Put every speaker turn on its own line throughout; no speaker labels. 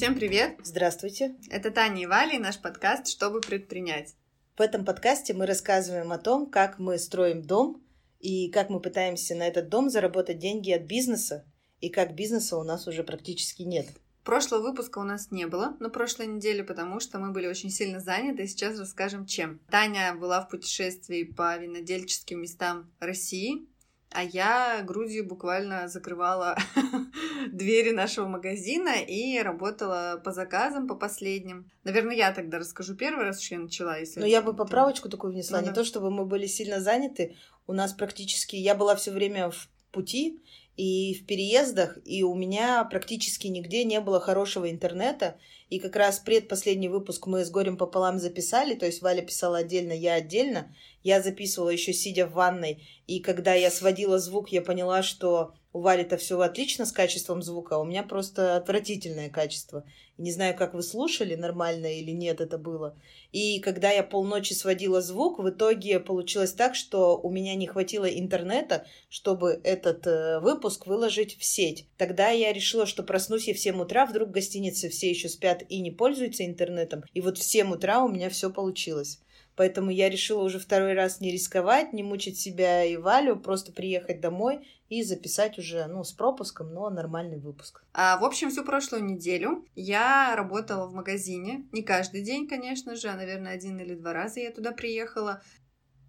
Всем привет!
Здравствуйте!
Это Таня и Валя и наш подкаст «Чтобы предпринять».
В этом подкасте мы рассказываем о том, как мы строим дом и как мы пытаемся на этот дом заработать деньги от бизнеса, и как бизнеса у нас уже практически нет.
Прошлого выпуска у нас не было на прошлой неделе, потому что мы были очень сильно заняты, и сейчас расскажем, чем. Таня была в путешествии по винодельческим местам России, а я грудью буквально закрывала двери нашего магазина и работала по заказам, по последним. Наверное, я тогда расскажу первый раз, что я начала. Если
Но я бы поправочку такую внесла. Ну, не да. то, чтобы мы были сильно заняты. У нас практически... Я была все время в пути, и в переездах, и у меня практически нигде не было хорошего интернета. И как раз предпоследний выпуск мы с горем пополам записали, то есть Валя писала отдельно, я отдельно. Я записывала еще сидя в ванной, и когда я сводила звук, я поняла, что у Вали-то все отлично с качеством звука, а у меня просто отвратительное качество. Не знаю, как вы слушали, нормально или нет это было. И когда я полночи сводила звук, в итоге получилось так, что у меня не хватило интернета, чтобы этот э, выпуск выложить в сеть. Тогда я решила, что проснусь я в 7 утра, вдруг в гостинице все еще спят и не пользуются интернетом. И вот в 7 утра у меня все получилось. Поэтому я решила уже второй раз не рисковать, не мучить себя и Валю, просто приехать домой и записать уже, ну, с пропуском, но нормальный выпуск.
А, в общем, всю прошлую неделю я работала в магазине. Не каждый день, конечно же, а, наверное, один или два раза я туда приехала.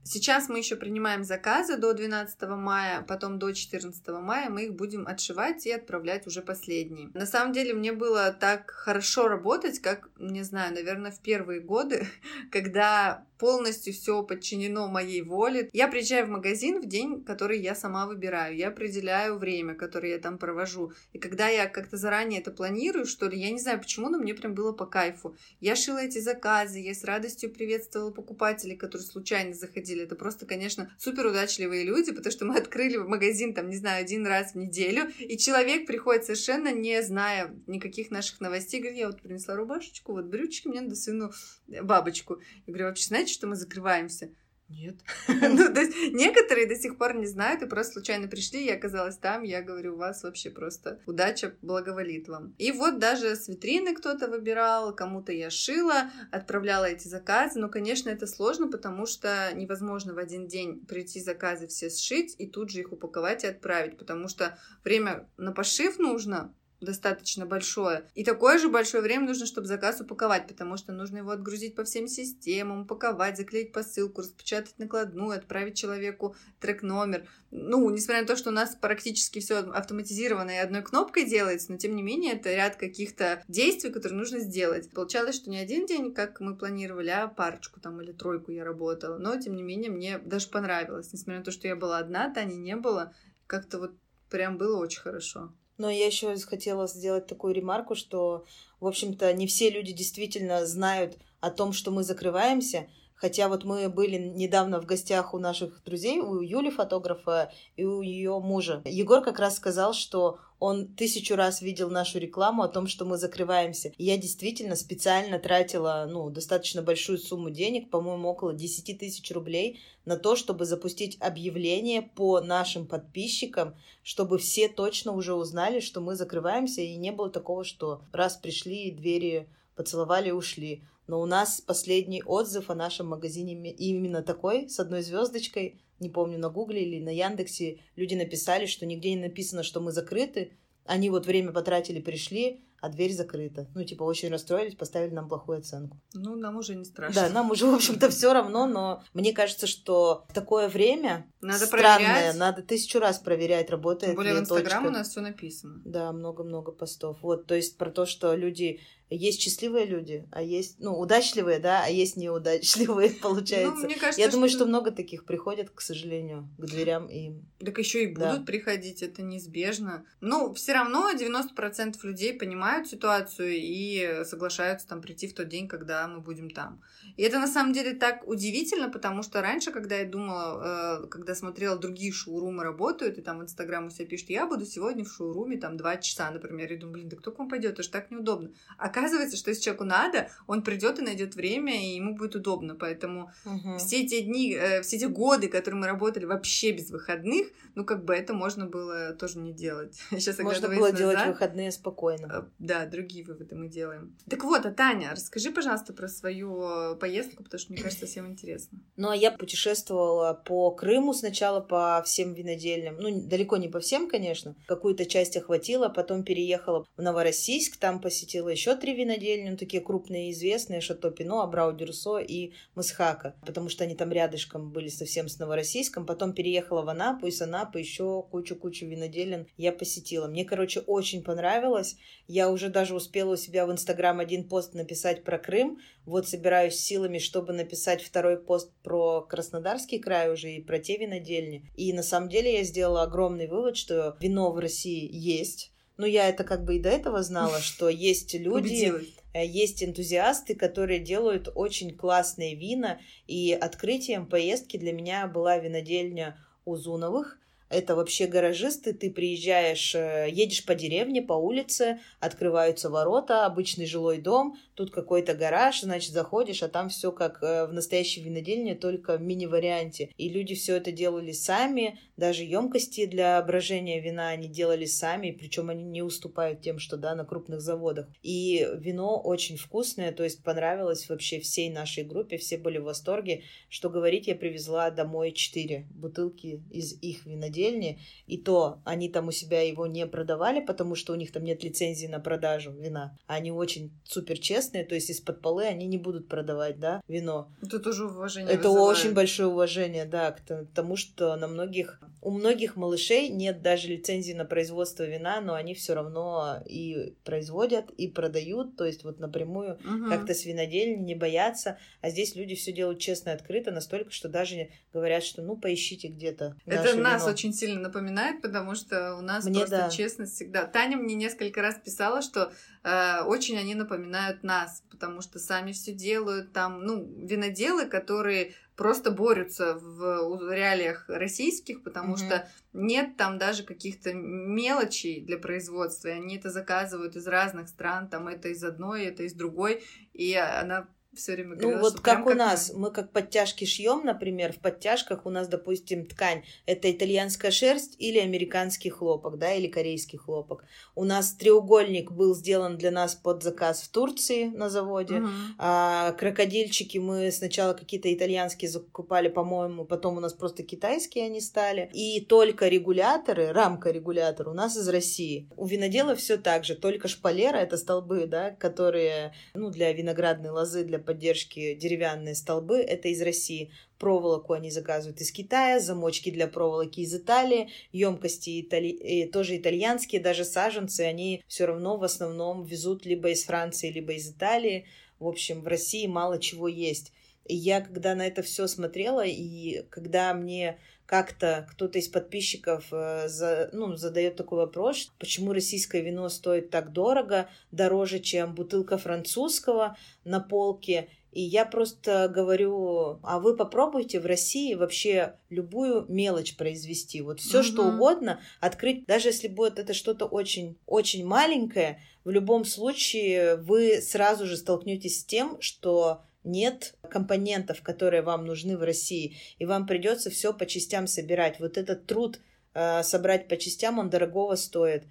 Сейчас мы еще принимаем заказы до 12 мая, потом до 14 мая мы их будем отшивать и отправлять уже последние. На самом деле мне было так хорошо работать, как, не знаю, наверное, в первые годы, когда полностью все подчинено моей воле. Я приезжаю в магазин в день, который я сама выбираю. Я определяю время, которое я там провожу. И когда я как-то заранее это планирую, что ли, я не знаю почему, но мне прям было по кайфу. Я шила эти заказы, я с радостью приветствовала покупателей, которые случайно заходили. Это просто, конечно, супер удачливые люди, потому что мы открыли магазин, там, не знаю, один раз в неделю, и человек приходит совершенно не зная никаких наших новостей, говорит, я вот принесла рубашечку, вот брючки, мне надо сыну бабочку. Я говорю, вообще, знаете, что мы закрываемся? Нет. ну, то есть некоторые до сих пор не знают и просто случайно пришли, я оказалась там, я говорю, у вас вообще просто удача благоволит вам. И вот даже с витрины кто-то выбирал, кому-то я шила, отправляла эти заказы, но, конечно, это сложно, потому что невозможно в один день прийти заказы все сшить и тут же их упаковать и отправить, потому что время на пошив нужно, достаточно большое. И такое же большое время нужно, чтобы заказ упаковать, потому что нужно его отгрузить по всем системам, упаковать, заклеить посылку, распечатать накладную, отправить человеку трек-номер. Ну, несмотря на то, что у нас практически все автоматизировано и одной кнопкой делается, но тем не менее это ряд каких-то действий, которые нужно сделать. Получалось, что не один день, как мы планировали, а парочку там или тройку я работала. Но, тем не менее, мне даже понравилось. Несмотря на то, что я была одна, Тани не было, как-то вот прям было очень хорошо.
Но я еще хотела сделать такую ремарку, что, в общем-то, не все люди действительно знают о том, что мы закрываемся. Хотя вот мы были недавно в гостях у наших друзей, у Юли фотографа и у ее мужа. Егор как раз сказал, что он тысячу раз видел нашу рекламу о том, что мы закрываемся. И я действительно специально тратила, ну, достаточно большую сумму денег, по-моему, около 10 тысяч рублей, на то, чтобы запустить объявление по нашим подписчикам, чтобы все точно уже узнали, что мы закрываемся, и не было такого, что раз пришли, двери поцеловали и ушли. Но у нас последний отзыв о нашем магазине именно такой, с одной звездочкой не помню, на Гугле или на Яндексе люди написали, что нигде не написано, что мы закрыты. Они вот время потратили, пришли, а дверь закрыта. Ну, типа, очень расстроились, поставили нам плохую оценку.
Ну, нам уже не страшно.
Да, нам уже, в общем-то, все равно, но мне кажется, что такое время надо странное, проверять. надо тысячу раз проверять, работает Тем
более в Инстаграм у нас все написано.
Да, много-много постов. Вот, то есть про то, что люди есть счастливые люди, а есть, ну, удачливые, да, а есть неудачливые, получается. Ну, мне кажется, Я думаю, что... что много таких приходят, к сожалению, к дверям и...
Так еще и будут да. приходить, это неизбежно. Ну, все равно 90% людей понимают ситуацию и соглашаются там прийти в тот день, когда мы будем там. И это на самом деле так удивительно, потому что раньше, когда я думала, э, когда смотрела, другие шоурумы работают, и там в Инстаграм у себя пишут, я буду сегодня в шоуруме там два часа, например, я думаю, блин, да кто к вам пойдет, это же так неудобно. А оказывается, что если человеку надо, он придет и найдет время, и ему будет удобно. Поэтому угу. все эти дни, э, все эти годы, которые мы работали вообще без выходных, ну, как бы это можно было тоже не делать.
Сейчас можно было назад, делать выходные спокойно.
Э, да, другие выводы мы делаем. Так вот, а Таня, расскажи, пожалуйста, про свою поездку, потому что мне кажется, всем интересно.
Ну, а я путешествовала по Крыму сначала по всем винодельням. Ну, далеко не по всем, конечно. Какую-то часть охватила, потом переехала в Новороссийск, там посетила еще три винодельни, ну, такие крупные известные, Шато Пино, Абрау Дюрсо и Мысхака, потому что они там рядышком были совсем с Новороссийском. Потом переехала в Анапу, и с Анапы еще кучу-кучу виноделин я посетила. Мне, короче, очень понравилось. Я уже даже успела у себя в Инстаграм один пост написать про Крым. Вот собираюсь силами, чтобы написать второй пост про Краснодарский край уже и про те винодельни. И на самом деле я сделала огромный вывод, что вино в России есть. Ну, я это как бы и до этого знала, что есть люди, э, есть энтузиасты, которые делают очень классные вина. И открытием поездки для меня была винодельня Узуновых. Это вообще гаражисты, ты приезжаешь, э, едешь по деревне, по улице, открываются ворота, обычный жилой дом, тут какой-то гараж, значит, заходишь, а там все как э, в настоящей винодельне, только в мини-варианте. И люди все это делали сами, даже емкости для брожения вина они делали сами, причем они не уступают тем, что да, на крупных заводах. И вино очень вкусное, то есть понравилось вообще всей нашей группе, все были в восторге. Что говорить, я привезла домой 4 бутылки из их винодельни винодельни, и то они там у себя его не продавали, потому что у них там нет лицензии на продажу вина. Они очень супер честные, то есть из-под полы они не будут продавать, да, вино.
Это тоже уважение
Это вызывает. очень большое уважение, да, к тому, что на многих, у многих малышей нет даже лицензии на производство вина, но они все равно и производят, и продают, то есть вот напрямую угу. как-то с винодельни не боятся, а здесь люди все делают честно и открыто, настолько, что даже говорят, что ну поищите где-то.
Это нас вино. очень очень сильно напоминает, потому что у нас мне просто да. честность всегда. Таня мне несколько раз писала, что э, очень они напоминают нас, потому что сами все делают там, ну, виноделы, которые просто борются в реалиях российских, потому mm-hmm. что нет там даже каких-то мелочей для производства, и они это заказывают из разных стран, там это из одной, это из другой, и она все время
говорила, Ну вот как у нас, мы... мы как подтяжки шьем, например, в подтяжках у нас, допустим, ткань это итальянская шерсть или американский хлопок, да, или корейский хлопок. У нас треугольник был сделан для нас под заказ в Турции на заводе. Угу. А крокодильчики мы сначала какие-то итальянские закупали, по-моему, потом у нас просто китайские они стали. И только регуляторы, рамка регулятор у нас из России. У винодела все так же, только шпалера это столбы, да, которые, ну, для виноградной лозы, для поддержки деревянные столбы, это из России. Проволоку они заказывают из Китая, замочки для проволоки из Италии, емкости итали... тоже итальянские, даже саженцы они все равно в основном везут либо из Франции, либо из Италии. В общем, в России мало чего есть. И я, когда на это все смотрела, и когда мне как-то кто-то из подписчиков э, за, ну, задает такой вопрос, почему российское вино стоит так дорого, дороже, чем бутылка французского на полке. И я просто говорю, а вы попробуйте в России вообще любую мелочь произвести. Вот все, угу. что угодно, открыть, даже если будет это что-то очень, очень маленькое, в любом случае вы сразу же столкнетесь с тем, что нет компонентов, которые вам нужны в России, и вам придется все по частям собирать. Вот этот труд собрать по частям, он дорогого стоит.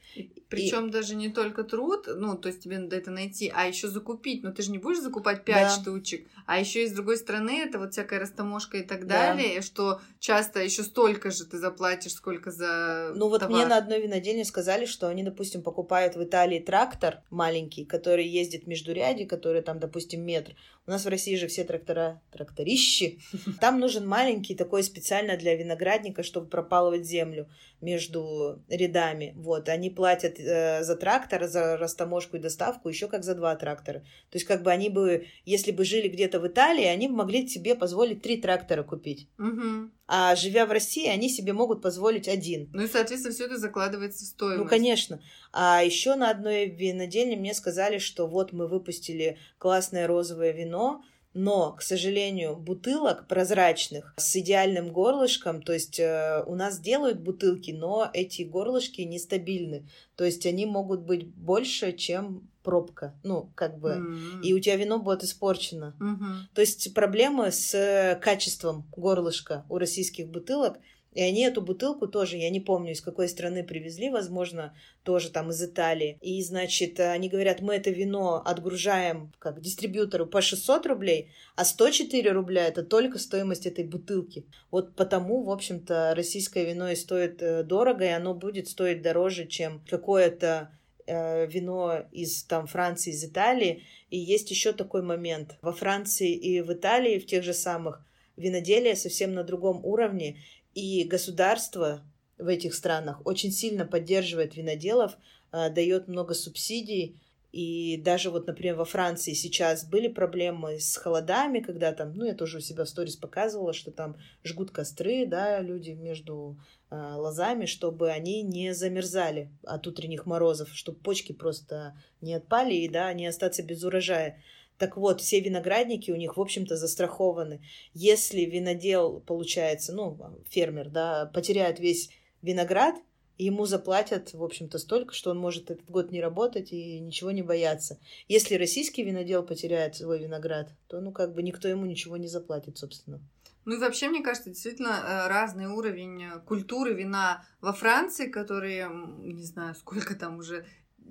Причем и... даже не только труд, ну, то есть тебе надо это найти, а еще закупить. Но ты же не будешь закупать 5 да. штучек. А еще и с другой стороны, это вот всякая растаможка и так да. далее, что часто еще столько же ты заплатишь, сколько за.
Ну, вот товар. мне на одной винодельне сказали, что они, допустим, покупают в Италии трактор маленький, который ездит между ряди, который там, допустим, метр. У нас в России же все трактора тракторищи. Там нужен маленький такой специально для виноградника, чтобы пропалывать землю между рядами. Вот, они платят э, за трактор, за растаможку и доставку еще как за два трактора. То есть, как бы они бы, если бы жили где-то в Италии, они бы могли себе позволить три трактора купить.
Угу.
А живя в России, они себе могут позволить один.
Ну и, соответственно, все это закладывается в стоимость.
Ну, конечно. А еще на одной винодельне мне сказали, что вот мы выпустили классное розовое вино, но, к сожалению, бутылок прозрачных с идеальным горлышком, то есть э, у нас делают бутылки, но эти горлышки нестабильны. То есть они могут быть больше, чем пробка, ну, как бы,
М.
и у тебя вино будет испорчено.
Мгм.
То есть проблемы с э, качеством горлышка у российских бутылок, и они эту бутылку тоже, я не помню, из какой страны привезли, возможно, тоже там из Италии. И, значит, они говорят, мы это вино отгружаем как дистрибьютору по 600 рублей, а 104 рубля это только стоимость этой бутылки. Вот потому, в общем-то, российское вино и стоит э, дорого, и оно будет стоить дороже, чем какое-то э, вино из там Франции, из Италии. И есть еще такой момент. Во Франции и в Италии, в тех же самых, виноделие совсем на другом уровне. И государство в этих странах очень сильно поддерживает виноделов, э, дает много субсидий. И даже вот, например, во Франции сейчас были проблемы с холодами, когда там, ну, я тоже у себя в сторис показывала, что там жгут костры, да, люди между э, лозами, чтобы они не замерзали от утренних морозов, чтобы почки просто не отпали и, да, не остаться без урожая. Так вот, все виноградники у них, в общем-то, застрахованы. Если винодел, получается, ну, фермер, да, потеряет весь виноград, ему заплатят, в общем-то, столько, что он может этот год не работать и ничего не бояться. Если российский винодел потеряет свой виноград, то, ну, как бы никто ему ничего не заплатит, собственно.
Ну и вообще, мне кажется, действительно э, разный уровень э, культуры вина во Франции, которые, не знаю, сколько там уже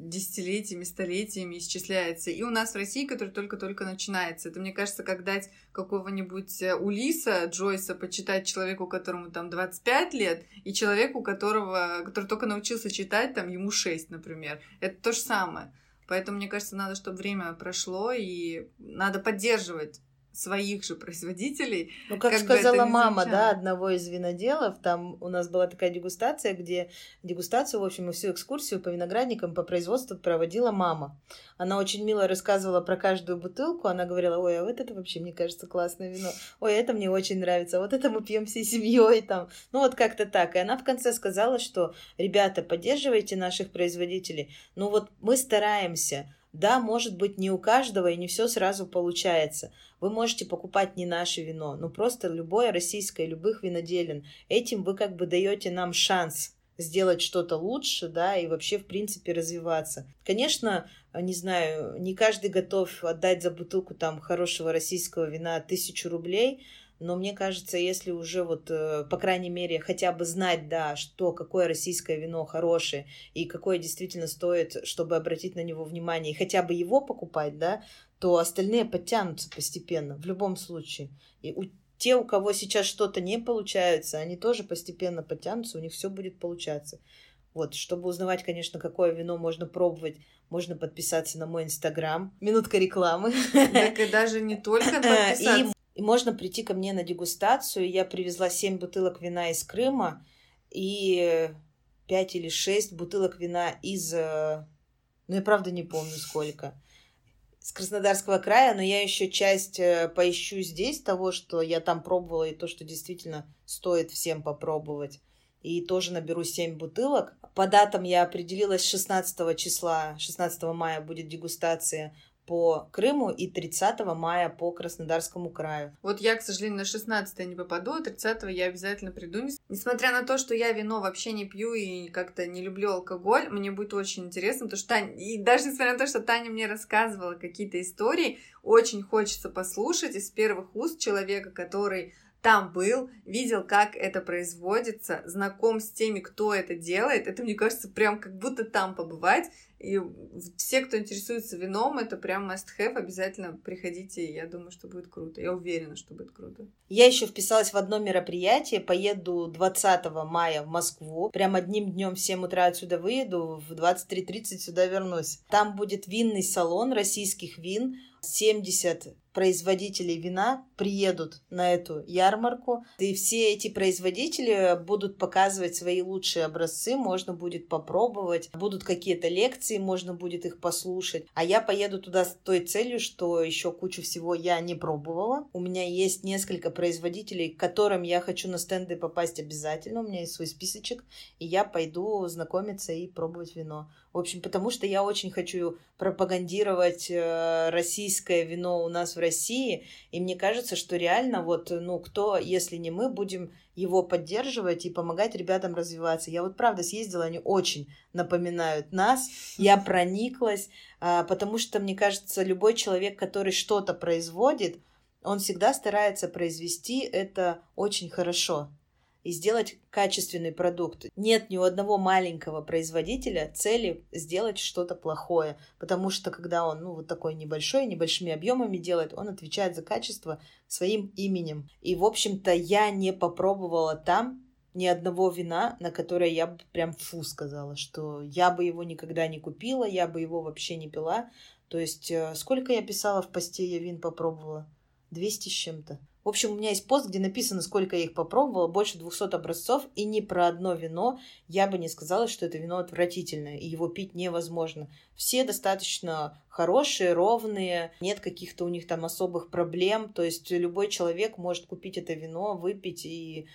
десятилетиями, столетиями исчисляется. И у нас в России, который только-только начинается. Это, мне кажется, как дать какого-нибудь э, Улиса, Джойса, почитать человеку, которому там 25 лет, и человеку, которого, который только научился читать, там, ему 6, например. Это то же самое. Поэтому, мне кажется, надо, чтобы время прошло, и надо поддерживать своих же производителей.
Ну, как,
Как
сказала мама, да, одного из виноделов, там у нас была такая дегустация, где дегустацию, в общем, и всю экскурсию по виноградникам, по производству проводила мама. Она очень мило рассказывала про каждую бутылку, она говорила, ой, а вот это вообще, мне кажется, классное вино, ой, это мне очень нравится, а вот это мы пьем всей семьей, там, ну вот как-то так. И она в конце сказала, что, ребята, поддерживайте наших производителей, ну вот мы стараемся, да, может быть, не у каждого и не все сразу получается. Вы можете покупать не наше вино, но просто любое российское, любых виноделин. Этим вы как бы даете нам шанс сделать что-то лучше, да, и вообще, в принципе, развиваться. Конечно, не знаю, не каждый готов отдать за бутылку там хорошего российского вина тысячу рублей, но мне кажется, если уже вот, э, по крайней мере, хотя бы знать, да, что, какое российское вино хорошее и какое действительно стоит, чтобы обратить на него внимание, и хотя бы его покупать, да, то остальные подтянутся постепенно, в любом случае. И у те, у кого сейчас что-то не получается, они тоже постепенно подтянутся, у них все будет получаться. Вот, чтобы узнавать, конечно, какое вино можно пробовать, можно подписаться на мой инстаграм. Минутка рекламы.
Так и даже не только подписаться.
и можно прийти ко мне на дегустацию. Я привезла 7 бутылок вина из Крыма и 5 или 6 бутылок вина из... э, Ну, я правда не помню сколько. С Краснодарского края, но я еще часть э, поищу здесь того, что я там пробовала, и то, что действительно стоит всем попробовать. И тоже наберу 7 бутылок. По датам я определилась 16 числа, 16 мая будет дегустация по Крыму и 30 мая по Краснодарскому краю.
Вот я, к сожалению, на 16 не попаду, а 30 я обязательно приду. Нес- Несмотря на то, что я вино вообще не пью и как-то не люблю алкоголь, мне будет очень интересно, потому что Таня, и даже несмотря на то, что Таня мне рассказывала какие-то истории, очень хочется послушать из первых уст человека, который там был, видел, как это производится, знаком с теми, кто это делает. Это, мне кажется, прям как будто там побывать. И все, кто интересуется вином, это прям must-have. Обязательно приходите, я думаю, что будет круто. Я уверена, что будет круто.
Я еще вписалась в одно мероприятие, поеду 20 мая в Москву. Прям одним днем в 7 утра отсюда выеду, в 23.30 сюда вернусь. Там будет винный салон российских вин. 70 производителей вина приедут на эту ярмарку. И все эти производители будут показывать свои лучшие образцы, можно будет попробовать. Будут какие-то лекции, можно будет их послушать. А я поеду туда с той целью, что еще кучу всего я не пробовала. У меня есть несколько производителей, к которым я хочу на стенды попасть обязательно. У меня есть свой списочек, и я пойду знакомиться и пробовать вино. В общем, потому что я очень хочу пропагандировать э, российское вино у нас в России. И мне кажется, что реально вот, ну, кто, если не мы, будем его поддерживать и помогать ребятам развиваться. Я вот правда съездила, они очень напоминают нас. Я прониклась, а, потому что, мне кажется, любой человек, который что-то производит, он всегда старается произвести это очень хорошо и сделать качественный продукт. Нет ни у одного маленького производителя цели сделать что-то плохое, потому что когда он ну, вот такой небольшой, небольшими объемами делает, он отвечает за качество своим именем. И, в общем-то, я не попробовала там ни одного вина, на которое я бы прям фу сказала, что я бы его никогда не купила, я бы его вообще не пила. То есть, э, сколько я писала в посте, я вин попробовала? 200 с чем-то. В общем, у меня есть пост, где написано, сколько я их попробовала, больше 200 образцов, и ни про одно вино я бы не сказала, что это вино отвратительное, и его пить невозможно. Все достаточно хорошие, ровные, нет каких-то у них там особых проблем, то есть любой человек может купить это вино, выпить и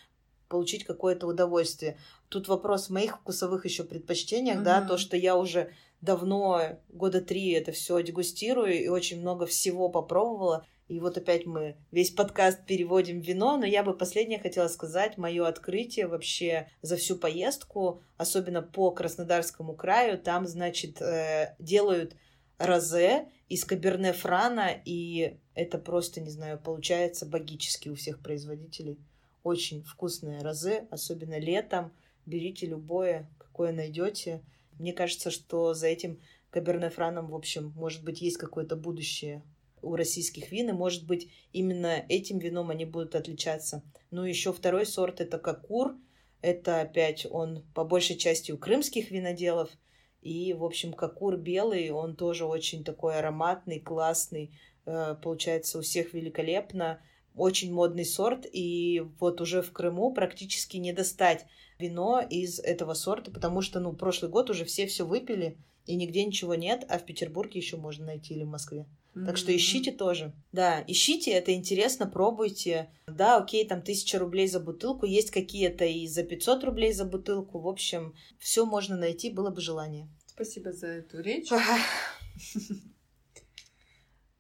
получить какое-то удовольствие. Тут вопрос в моих вкусовых еще предпочтениях, mm-hmm. да, то, что я уже давно, года три это все дегустирую и очень много всего попробовала. И вот опять мы весь подкаст переводим вино, но я бы последнее хотела сказать, мое открытие вообще за всю поездку, особенно по Краснодарскому краю, там, значит, э, делают розе из каберне франа, и это просто, не знаю, получается богически у всех производителей. Очень вкусное розе, особенно летом. Берите любое, какое найдете. Мне кажется, что за этим каберне франом, в общем, может быть, есть какое-то будущее у российских вин, и, может быть, именно этим вином они будут отличаться. Ну, еще второй сорт это Кокур. Это опять он по большей части у крымских виноделов. И, в общем, Кокур белый, он тоже очень такой ароматный, классный. Э, получается, у всех великолепно. Очень модный сорт. И вот уже в Крыму практически не достать вино из этого сорта, потому что, ну, прошлый год уже все все выпили, и нигде ничего нет, а в Петербурге еще можно найти или в Москве. Так что ищите тоже. Да, ищите, это интересно, пробуйте. Да, окей, там тысяча рублей за бутылку, есть какие-то и за 500 рублей за бутылку. В общем, все можно найти, было бы желание.
Спасибо за эту речь.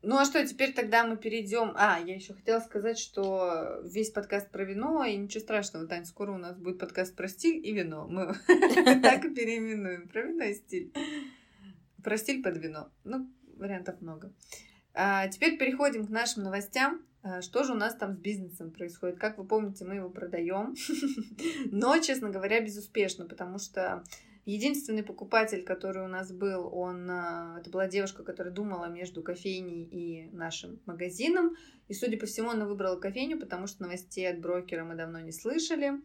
Ну а что, теперь тогда мы перейдем. А, я еще хотела сказать, что весь подкаст про вино, и ничего страшного, Тань, скоро у нас будет подкаст про стиль и вино. Мы так и переименуем. Про вино и стиль. Про стиль под вино. Ну, вариантов много. А, теперь переходим к нашим новостям. А, что же у нас там с бизнесом происходит? Как вы помните, мы его продаем, но, честно говоря, безуспешно, потому что единственный покупатель, который у нас был, он, а, это была девушка, которая думала между кофейней и нашим магазином, и, судя по всему, она выбрала кофейню, потому что новостей от брокера мы давно не слышали.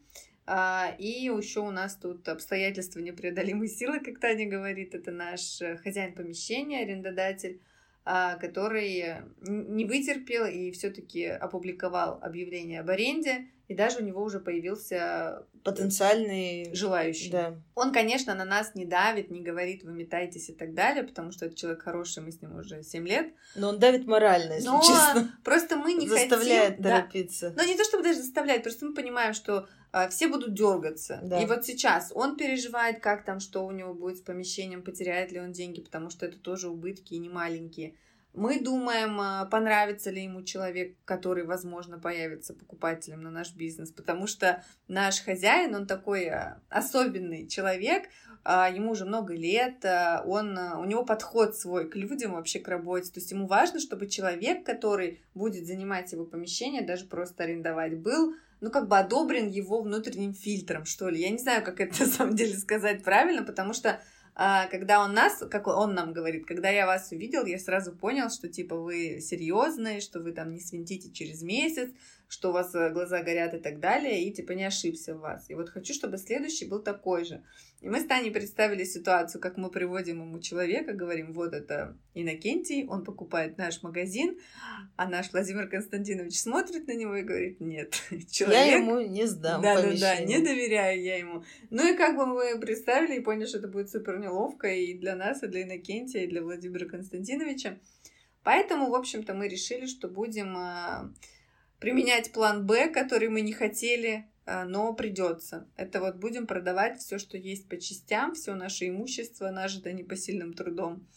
И еще у нас тут обстоятельства непреодолимой силы, как Таня говорит, это наш э, хозяин помещения, арендодатель, а, который не вытерпел и все-таки опубликовал объявление об аренде, и даже у него уже появился
потенциальный
желающий.
Да.
Он, конечно, на нас не давит, не говорит, вы метайтесь и так далее, потому что это человек хороший, мы с ним уже 7 лет.
Но он давит морально, если Но честно.
Просто мы не
заставляет хотим... торопиться.
Да. Но не то чтобы даже заставляет, просто мы понимаем, что а, все будут дергаться. Да. И вот сейчас он переживает, как там, что у него будет с помещением, потеряет ли он деньги, потому что это тоже убытки и не маленькие. Мы думаем, а, понравится ли ему человек, который, возможно, появится покупателем на наш бизнес, потому что наш хозяин, он такой а, особенный человек, ему уже много лет, он, у него подход свой к людям, вообще к работе. То есть ему важно, чтобы человек, который будет занимать его помещение, даже просто арендовать, был ну, как бы одобрен его внутренним фильтром, что ли. Я не знаю, как это на самом деле сказать правильно, потому что а, когда он нас, как он нам говорит, когда я вас увидел, я сразу понял, что типа вы серьезные, что вы там не свинтите через месяц, что у вас э, глаза горят и так далее, и типа не ошибся в вас. И вот хочу, чтобы следующий был такой же. И мы с Таней представили ситуацию, как мы приводим ему человека, говорим, вот это Иннокентий, он покупает наш магазин, а наш Владимир Константинович смотрит на него и говорит, нет,
человек... Я ему не сдам
Да, да, да, не доверяю я ему. Ну и как бы мы представили и поняли, что это будет супер неловко и для нас, и для Иннокентия, и для Владимира Константиновича. Поэтому, в общем-то, мы решили, что будем а, применять план Б, который мы не хотели, а, но придется. Это вот будем продавать все, что есть по частям, все наше имущество, нажито непосильным трудом.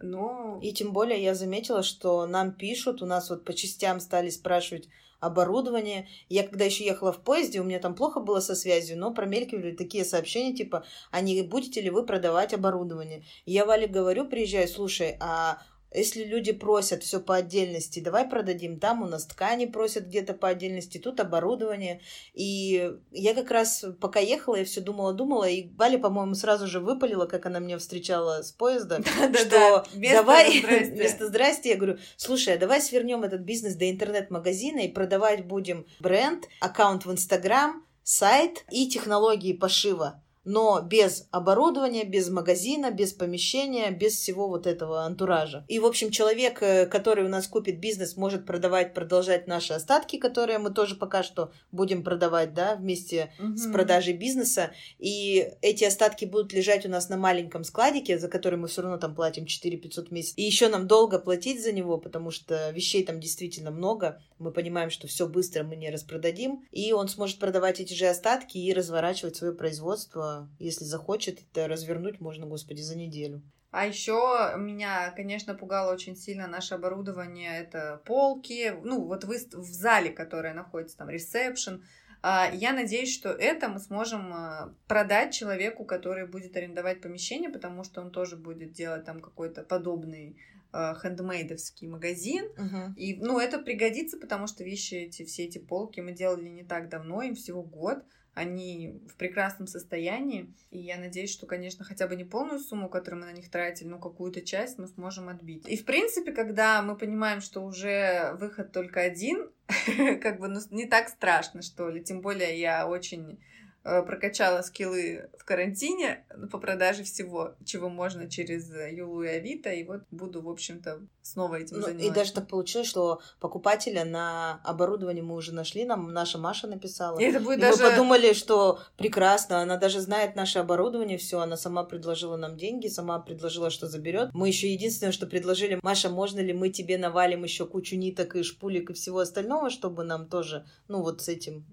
но...
И тем более я заметила, что нам пишут, у нас вот по частям стали спрашивать оборудование. Я когда еще ехала в поезде, у меня там плохо было со связью, но промелькивали такие сообщения, типа, а не будете ли вы продавать оборудование? И я Вале говорю, приезжай, слушай, а если люди просят все по отдельности, давай продадим. Там у нас ткани просят где-то по отдельности, тут оборудование. И я как раз пока ехала, я все думала, думала, и Валя, по-моему, сразу же выпалила, как она меня встречала с поезда, что давай вместо здрасте, я говорю, слушай, а давай свернем этот бизнес до интернет-магазина и продавать будем бренд, аккаунт в Инстаграм, сайт и технологии пошива но без оборудования, без магазина, без помещения, без всего вот этого антуража. И, в общем, человек, э, который у нас купит бизнес, может продавать, продолжать наши остатки, которые мы тоже пока что будем продавать, да, вместе угу. с продажей бизнеса. И эти остатки будут лежать у нас на маленьком складике, за который мы все равно там платим 4 500 в месяц. И еще нам долго платить за него, потому что вещей там действительно много. Мы понимаем, что все быстро мы не распродадим. И он сможет продавать эти же остатки и разворачивать свое производство если захочет, это развернуть можно, господи, за неделю.
А еще меня, конечно, пугало очень сильно наше оборудование. Это полки, ну вот вы в зале, которая находится там, ресепшн. А, я надеюсь, что это мы сможем а, продать человеку, который будет арендовать помещение, потому что он тоже будет делать там какой-то подобный а, хендмейдовский магазин. Uh-huh. И, ну, это пригодится, потому что вещи эти, все эти полки мы делали не так давно, им всего год они в прекрасном состоянии. И я надеюсь, что, конечно, хотя бы не полную сумму, которую мы на них тратили, но какую-то часть мы сможем отбить. И, в принципе, когда мы понимаем, что уже выход только один, как бы ну, не так страшно, что ли. Тем более я очень Э, прокачала скиллы в карантине по продаже всего, чего можно через Юлу и Авито, и вот буду, в общем-то, снова этим ну, заниматься.
И даже так получилось, что покупателя на оборудование мы уже нашли, нам наша Маша написала. И это будет и даже... мы подумали, что прекрасно, она даже знает наше оборудование, все, она сама предложила нам деньги, сама предложила, что заберет. Мы еще единственное, что предложили, Маша, можно ли мы тебе навалим еще кучу ниток и шпулек и всего остального, чтобы нам тоже, ну вот с этим,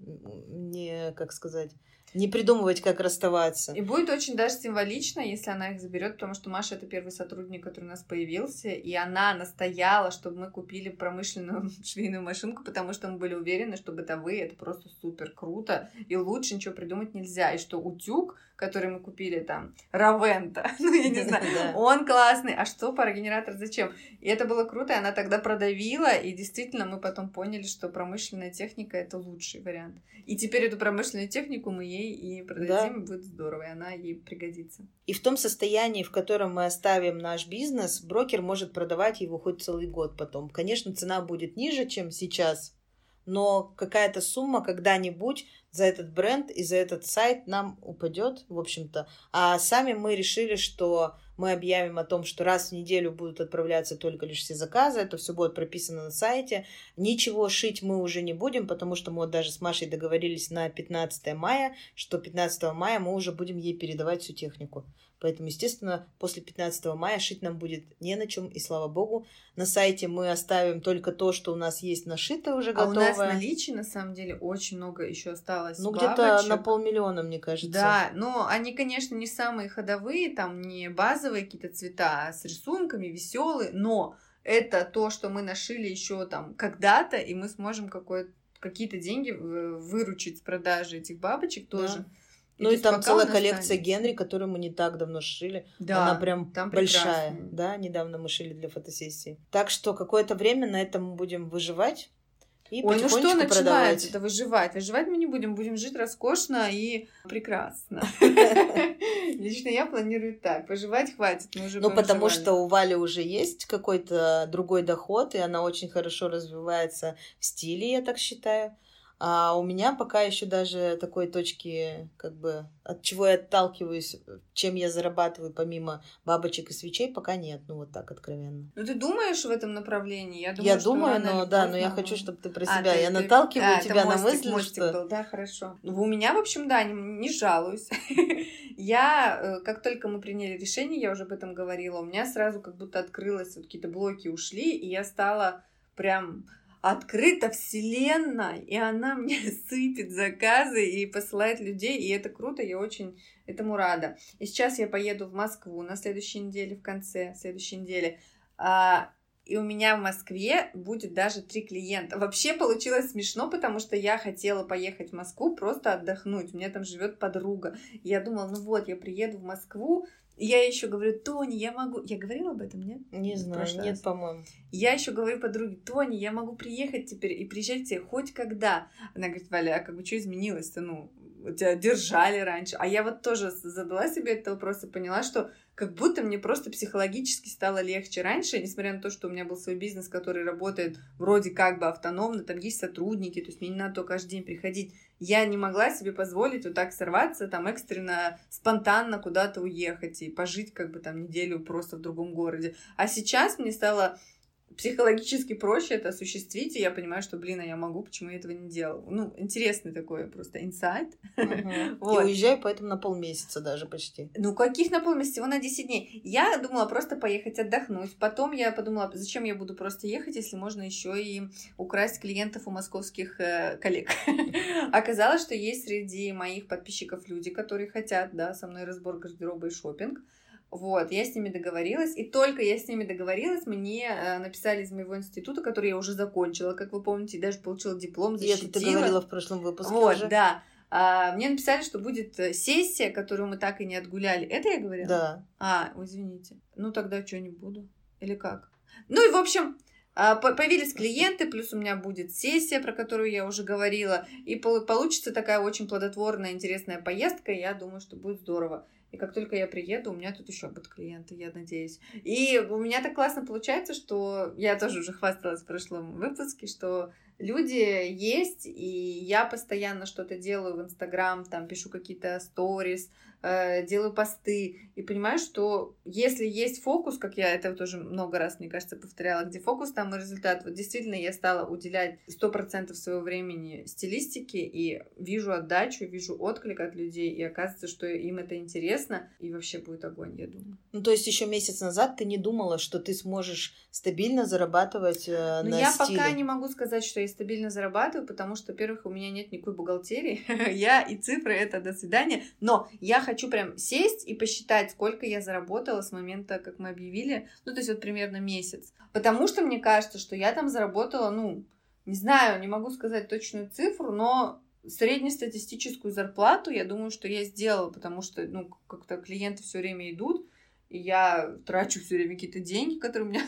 не, как сказать, не придумывать, как расставаться.
И будет очень даже символично, если она их заберет, потому что Маша это первый сотрудник, который у нас появился, и она настояла, чтобы мы купили промышленную швейную машинку, потому что мы были уверены, что бытовые это просто супер круто, и лучше ничего придумать нельзя, и что утюг, который мы купили там, Равента, ну я не знаю, он классный, а что парогенератор зачем? И это было круто, и она тогда продавила, и действительно мы потом поняли, что промышленная техника это лучший вариант. И теперь эту промышленную технику мы ей и продадим, да. будет здорово, и она ей пригодится.
И в том состоянии, в котором мы оставим наш бизнес, брокер может продавать его хоть целый год потом. Конечно, цена будет ниже, чем сейчас, но какая-то сумма когда-нибудь за этот бренд и за этот сайт нам упадет, в общем-то. А сами мы решили, что мы объявим о том, что раз в неделю будут отправляться только лишь все заказы, это все будет прописано на сайте. Ничего шить мы уже не будем, потому что мы вот даже с Машей договорились на 15 мая, что 15 мая мы уже будем ей передавать всю технику. Поэтому, естественно, после 15 мая шить нам будет не на чем, и слава богу. На сайте мы оставим только то, что у нас есть нашито уже готовое.
А у нас наличии, на самом деле, очень много еще осталось
Ну, где-то на полмиллиона, мне кажется.
Да, но они, конечно, не самые ходовые, там не базовые какие-то цвета, а с рисунками, веселые, но это то, что мы нашили еще там когда-то, и мы сможем какое какие-то деньги выручить с продажи этих бабочек тоже. Да.
Ну и, и там целая коллекция Генри, которую мы не так давно шили. Да, Она прям там большая. Прекрасно. Да, недавно мы шили для фотосессии. Так что какое-то время на этом мы будем выживать.
И Ой, ну что начинается это выживать? Выживать мы не будем, будем жить роскошно и прекрасно. Лично я планирую так, выживать хватит, мы
уже Ну, потому что у Вали уже есть какой-то другой доход, и она очень хорошо развивается в стиле, я так считаю. А у меня пока еще даже такой точки, как бы, от чего я отталкиваюсь, чем я зарабатываю помимо бабочек и свечей, пока нет. Ну, вот так откровенно.
Ну, ты думаешь в этом направлении?
Я думаю, я думаю но да, но я хочу, чтобы ты про а, себя. Ты, я ты... наталкиваю а, тебя мостик, на мысль,
мостик что... был, да, хорошо. Ну, у меня, в общем, да, не, не жалуюсь. я, э, как только мы приняли решение, я уже об этом говорила, у меня сразу как будто открылось, вот какие-то блоки ушли, и я стала прям открыта вселенная, и она мне сыпет заказы и посылает людей, и это круто, я очень этому рада. И сейчас я поеду в Москву на следующей неделе, в конце следующей недели, а, и у меня в Москве будет даже три клиента. Вообще получилось смешно, потому что я хотела поехать в Москву просто отдохнуть. У меня там живет подруга. Я думала, ну вот, я приеду в Москву, я еще говорю, Тони, я могу... Я говорила об этом, нет?
Не знаю, нет, по-моему.
Я еще говорю подруге, Тони, я могу приехать теперь и приезжать к тебе хоть когда. Она говорит, Валя, а как бы что изменилось-то? Ну, тебя держали раньше. А я вот тоже задала себе этот вопрос и поняла, что как будто мне просто психологически стало легче раньше, несмотря на то, что у меня был свой бизнес, который работает вроде как бы автономно, там есть сотрудники, то есть мне не надо то каждый день приходить. Я не могла себе позволить вот так сорваться, там экстренно, спонтанно куда-то уехать и пожить как бы там неделю просто в другом городе. А сейчас мне стало психологически проще это осуществить, и я понимаю, что, блин, а я могу, почему я этого не делал. Ну, интересный такой просто инсайт.
вот. И уезжаю поэтому на полмесяца даже почти.
Ну, каких на полмесяца? Всего на 10 дней. Я думала просто поехать отдохнуть. Потом я подумала, зачем я буду просто ехать, если можно еще и украсть клиентов у московских э, коллег. Оказалось, что есть среди моих подписчиков люди, которые хотят, да, со мной разбор гардероба и шопинг. Вот, я с ними договорилась, и только я с ними договорилась, мне э, написали из моего института, который я уже закончила, как вы помните, и даже получила диплом, защитила.
И это ты говорила в прошлом выпуске
Вот, уже. да. А, мне написали, что будет э, сессия, которую мы так и не отгуляли. Это я говорила?
Да.
А, извините. Ну, тогда что, не буду? Или как? Ну и, в общем, а, Появились клиенты, плюс у меня будет сессия, про которую я уже говорила, и получится такая очень плодотворная, интересная поездка, я думаю, что будет здорово. И как только я приеду, у меня тут еще будут клиенты, я надеюсь. И у меня так классно получается, что я тоже уже хвасталась в прошлом выпуске, что люди есть, и я постоянно что-то делаю в Инстаграм, там пишу какие-то сторис, э, делаю посты, и понимаю, что если есть фокус, как я это тоже много раз, мне кажется, повторяла, где фокус, там и результат. Вот действительно я стала уделять 100% своего времени стилистике, и вижу отдачу, вижу отклик от людей, и оказывается, что им это интересно, и вообще будет огонь, я думаю.
Ну, то есть еще месяц назад ты не думала, что ты сможешь стабильно зарабатывать э,
ну,
на
я
стиле?
пока не могу сказать, что я стабильно зарабатываю, потому что, во-первых, у меня нет никакой бухгалтерии, я и цифры это до свидания, но я хочу прям сесть и посчитать, сколько я заработала с момента, как мы объявили, ну, то есть вот примерно месяц, потому что мне кажется, что я там заработала, ну, не знаю, не могу сказать точную цифру, но среднестатистическую зарплату, я думаю, что я сделала, потому что, ну, как-то клиенты все время идут, и я трачу все время какие-то деньги, которые у меня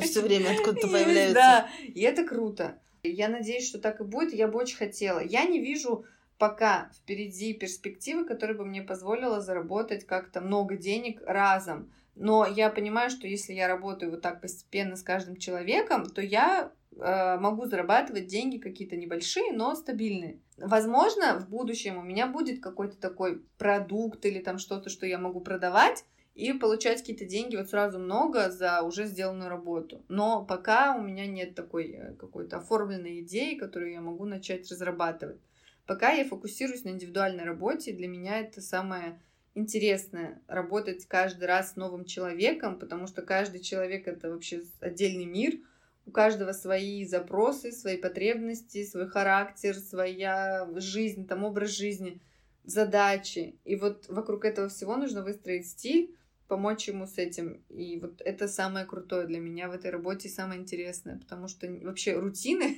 все время откуда-то появляются.
Да, и это круто. Я надеюсь, что так и будет. Я бы очень хотела. Я не вижу пока впереди перспективы, которые бы мне позволила заработать как-то много денег разом. Но я понимаю, что если я работаю вот так постепенно с каждым человеком, то я э, могу зарабатывать деньги какие-то небольшие, но стабильные. Возможно, в будущем у меня будет какой-то такой продукт или там что-то, что я могу продавать, и получать какие-то деньги вот сразу много за уже сделанную работу. Но пока у меня нет такой э, какой-то оформленной идеи, которую я могу начать разрабатывать. Пока я фокусируюсь на индивидуальной работе, для меня это самое интересное работать каждый раз с новым человеком, потому что каждый человек это вообще отдельный мир, у каждого свои запросы, свои потребности, свой характер, своя жизнь, там образ жизни, задачи. И вот вокруг этого всего нужно выстроить стиль, помочь ему с этим. И вот это самое крутое для меня в этой работе, самое интересное, потому что вообще рутины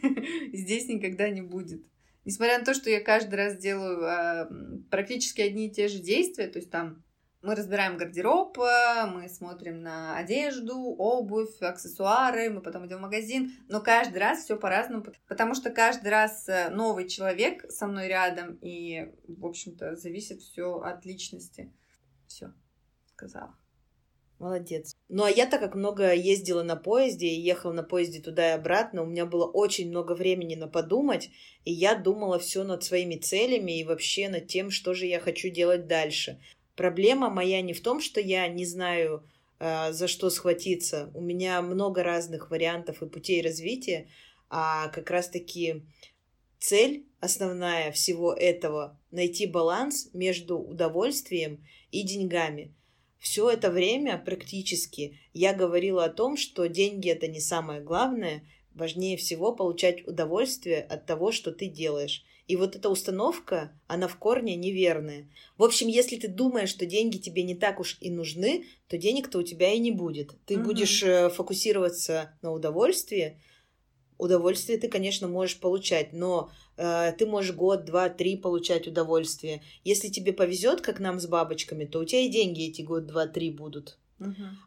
здесь никогда не будет. Несмотря на то, что я каждый раз делаю э, практически одни и те же действия, то есть там мы разбираем гардероб, а, мы смотрим на одежду, обувь, аксессуары, мы потом идем в магазин, но каждый раз все по-разному, потому что каждый раз э, новый человек со мной рядом, и, в общем-то, зависит все от личности. Все, сказала.
Молодец. Ну а я так как много ездила на поезде и ехала на поезде туда и обратно, у меня было очень много времени на подумать, и я думала все над своими целями и вообще над тем, что же я хочу делать дальше. Проблема моя не в том, что я не знаю, э, за что схватиться. У меня много разных вариантов и путей развития, а как раз-таки цель основная всего этого — найти баланс между удовольствием и деньгами — все это время практически я говорила о том, что деньги это не самое главное. важнее всего получать удовольствие от того, что ты делаешь. И вот эта установка, она в корне неверная. В общем, если ты думаешь, что деньги тебе не так уж и нужны, то денег-то у тебя и не будет. Ты угу. будешь э, фокусироваться на удовольствии. Удовольствие ты, конечно, можешь получать, но ты можешь год, два, три получать удовольствие. Если тебе повезет, как нам с бабочками, то у тебя и деньги эти год, два, три будут.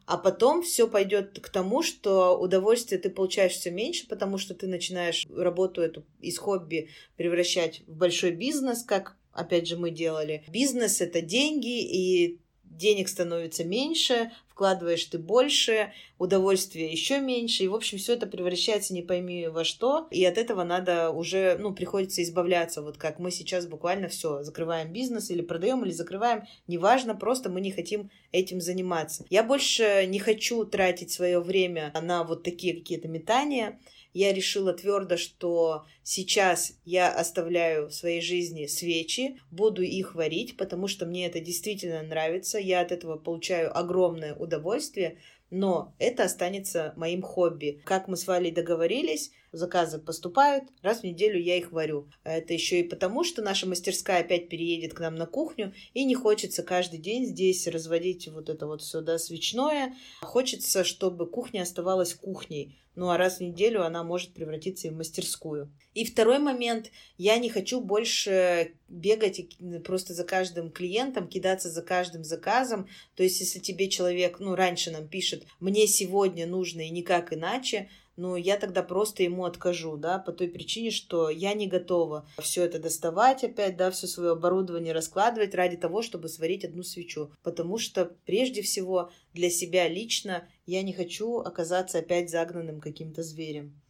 А потом все пойдет к тому, что удовольствие ты получаешь все меньше, потому что ты начинаешь работу эту из хобби превращать в большой бизнес, как опять же мы делали. Бизнес это деньги, и денег становится меньше, вкладываешь ты больше, удовольствия еще меньше, и, в общем, все это превращается не пойми во что, и от этого надо уже, ну, приходится избавляться, вот как мы сейчас буквально все, закрываем бизнес или продаем, или закрываем, неважно, просто мы не хотим этим заниматься. Я больше не хочу тратить свое время на вот такие какие-то метания, я решила твердо, что сейчас я оставляю в своей жизни свечи, буду их варить, потому что мне это действительно нравится, я от этого получаю огромное удовольствие, но это останется моим хобби. Как мы с Валей договорились, заказы поступают, раз в неделю я их варю. Это еще и потому, что наша мастерская опять переедет к нам на кухню, и не хочется каждый день здесь разводить вот это вот все, да, свечное. Хочется, чтобы кухня оставалась кухней. Ну а раз в неделю она может превратиться и в мастерскую. И второй момент, я не хочу больше бегать просто за каждым клиентом, кидаться за каждым заказом. То есть, если тебе человек, ну, раньше нам пишет, мне сегодня нужно и никак иначе, ну, я тогда просто ему откажу, да, по той причине, что я не готова все это доставать опять, да, все свое оборудование раскладывать ради того, чтобы сварить одну свечу. Потому что, прежде всего, для себя лично я не хочу оказаться опять загнанным каким-то зверем.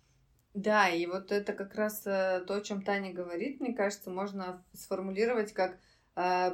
Да, и вот это как раз э, то, о чем Таня говорит, мне кажется, можно сформулировать как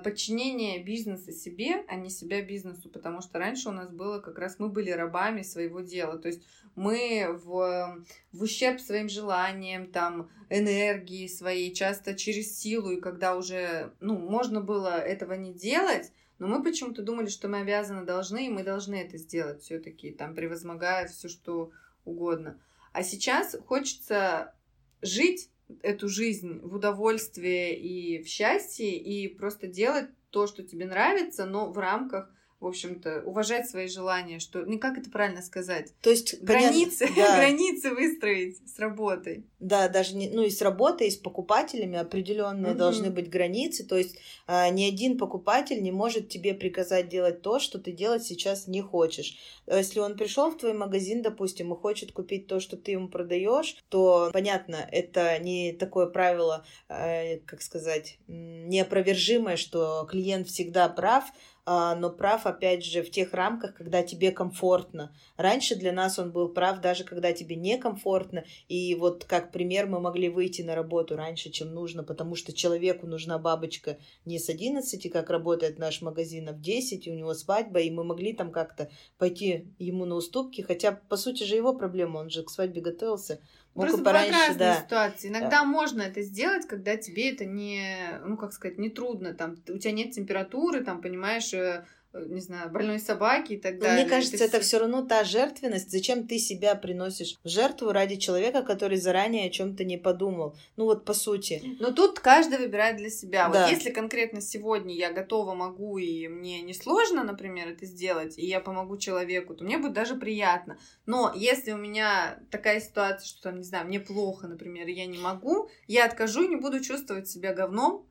подчинение бизнеса себе, а не себя бизнесу, потому что раньше у нас было как раз мы были рабами своего дела, то есть мы в, в ущерб своим желаниям, там, энергии своей, часто через силу, и когда уже, ну, можно было этого не делать, но мы почему-то думали, что мы обязаны, должны, и мы должны это сделать все-таки, там, превозмогая все, что угодно. А сейчас хочется жить эту жизнь в удовольствии и в счастье, и просто делать то, что тебе нравится, но в рамках в общем-то, уважать свои желания, что, ну как это правильно сказать?
То есть
границы, да. границы выстроить с работой.
Да, даже не, ну и с работой, и с покупателями определенные угу. должны быть границы. То есть а, ни один покупатель не может тебе приказать делать то, что ты делать сейчас не хочешь. Если он пришел в твой магазин, допустим, и хочет купить то, что ты ему продаешь, то понятно, это не такое правило, э, как сказать, неопровержимое, что клиент всегда прав а, но прав, опять же, в тех рамках, когда тебе комфортно. Раньше для нас он был прав, даже когда тебе некомфортно. И вот как пример мы могли выйти на работу раньше, чем нужно, потому что человеку нужна бабочка не с 11, как работает наш магазин, а в 10, и у него свадьба, и мы могли там как-то пойти ему на уступки, хотя, по сути же, его проблема, он же к свадьбе готовился.
Мог Просто бывают разные да. ситуации. Иногда да. можно это сделать, когда тебе это не, ну как сказать, не трудно. Там у тебя нет температуры, там понимаешь, Э, не знаю, больной собаки и так далее.
Мне кажется, это, это все равно та жертвенность. Зачем ты себя приносишь в жертву ради человека, который заранее о чем-то не подумал? Ну вот по сути.
Но тут каждый выбирает для себя. Да. Вот если конкретно сегодня я готова, могу и мне не сложно, например, это сделать, и я помогу человеку, то мне будет даже приятно. Но если у меня такая ситуация, что там, не знаю, мне плохо, например, и я не могу, я откажу и не буду чувствовать себя говном,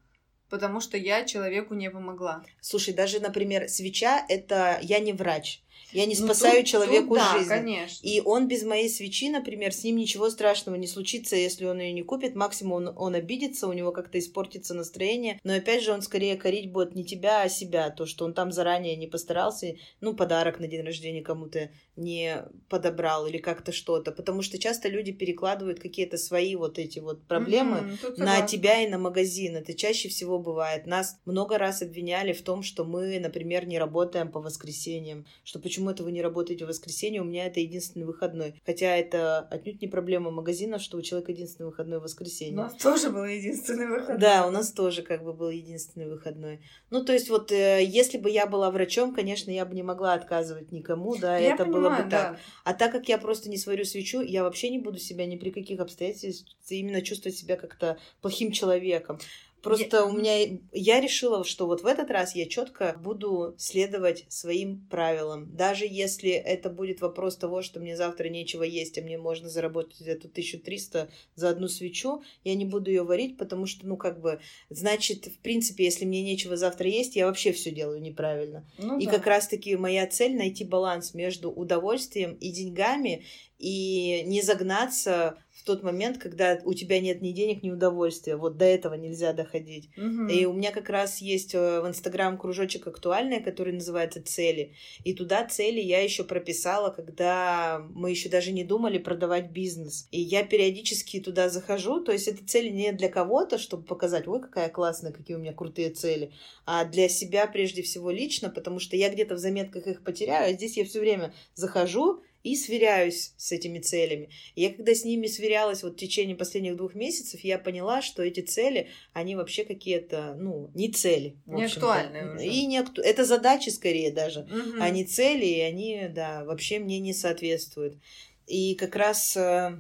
потому что я человеку не помогла.
Слушай, даже, например, свеча это я не врач. Я не ну, спасаю тут, человеку тут, да, жизнь. Конечно. И он без моей свечи, например, с ним ничего страшного не случится, если он ее не купит. Максимум он, он обидится, у него как-то испортится настроение. Но опять же, он скорее корить будет не тебя, а себя. То, что он там заранее не постарался, ну, подарок на день рождения кому-то не подобрал или как-то что-то. Потому что часто люди перекладывают какие-то свои вот эти вот проблемы mm-hmm, на тебя и на магазин. Это чаще всего бывает. Нас много раз обвиняли в том, что мы, например, не работаем по воскресеньям, что почему это вы не работаете в воскресенье, у меня это единственный выходной. Хотя это отнюдь не проблема магазина, что у человека единственный выходной в воскресенье.
У нас тоже был единственный выходной.
Да, у нас тоже как бы был единственный выходной. Ну, то есть вот э, если бы я была врачом, конечно, я бы не могла отказывать никому, да, я это понимаю, было бы да. так. А так как я просто не сварю свечу, я вообще не буду себя ни при каких обстоятельствах именно чувствовать себя как-то плохим человеком. Просто я... у меня я решила, что вот в этот раз я четко буду следовать своим правилам. Даже если это будет вопрос того, что мне завтра нечего есть, а мне можно заработать эту 1300 за одну свечу, я не буду ее варить, потому что, ну, как бы, значит, в принципе, если мне нечего завтра есть, я вообще все делаю неправильно. Ну, и да. как раз-таки моя цель найти баланс между удовольствием и деньгами и не загнаться в тот момент, когда у тебя нет ни денег, ни удовольствия. Вот до этого нельзя доходить. Угу. И у меня как раз есть э, в Инстаграм кружочек актуальный, который называется «Цели». И туда цели я еще прописала, когда мы еще даже не думали продавать бизнес. И я периодически туда захожу, то есть это цели не для кого-то, чтобы показать, ой, какая классная, какие у меня крутые цели, а для себя прежде всего лично, потому что я где-то в заметках их потеряю, а здесь я все время захожу, и сверяюсь с этими целями. Я когда с ними сверялась вот в течение последних двух месяцев, я поняла, что эти цели, они вообще какие-то, ну, не цели.
Не актуальные уже.
И не акту... Это задачи скорее даже, угу. а не цели, и они, да, вообще мне не соответствуют. И как раз э,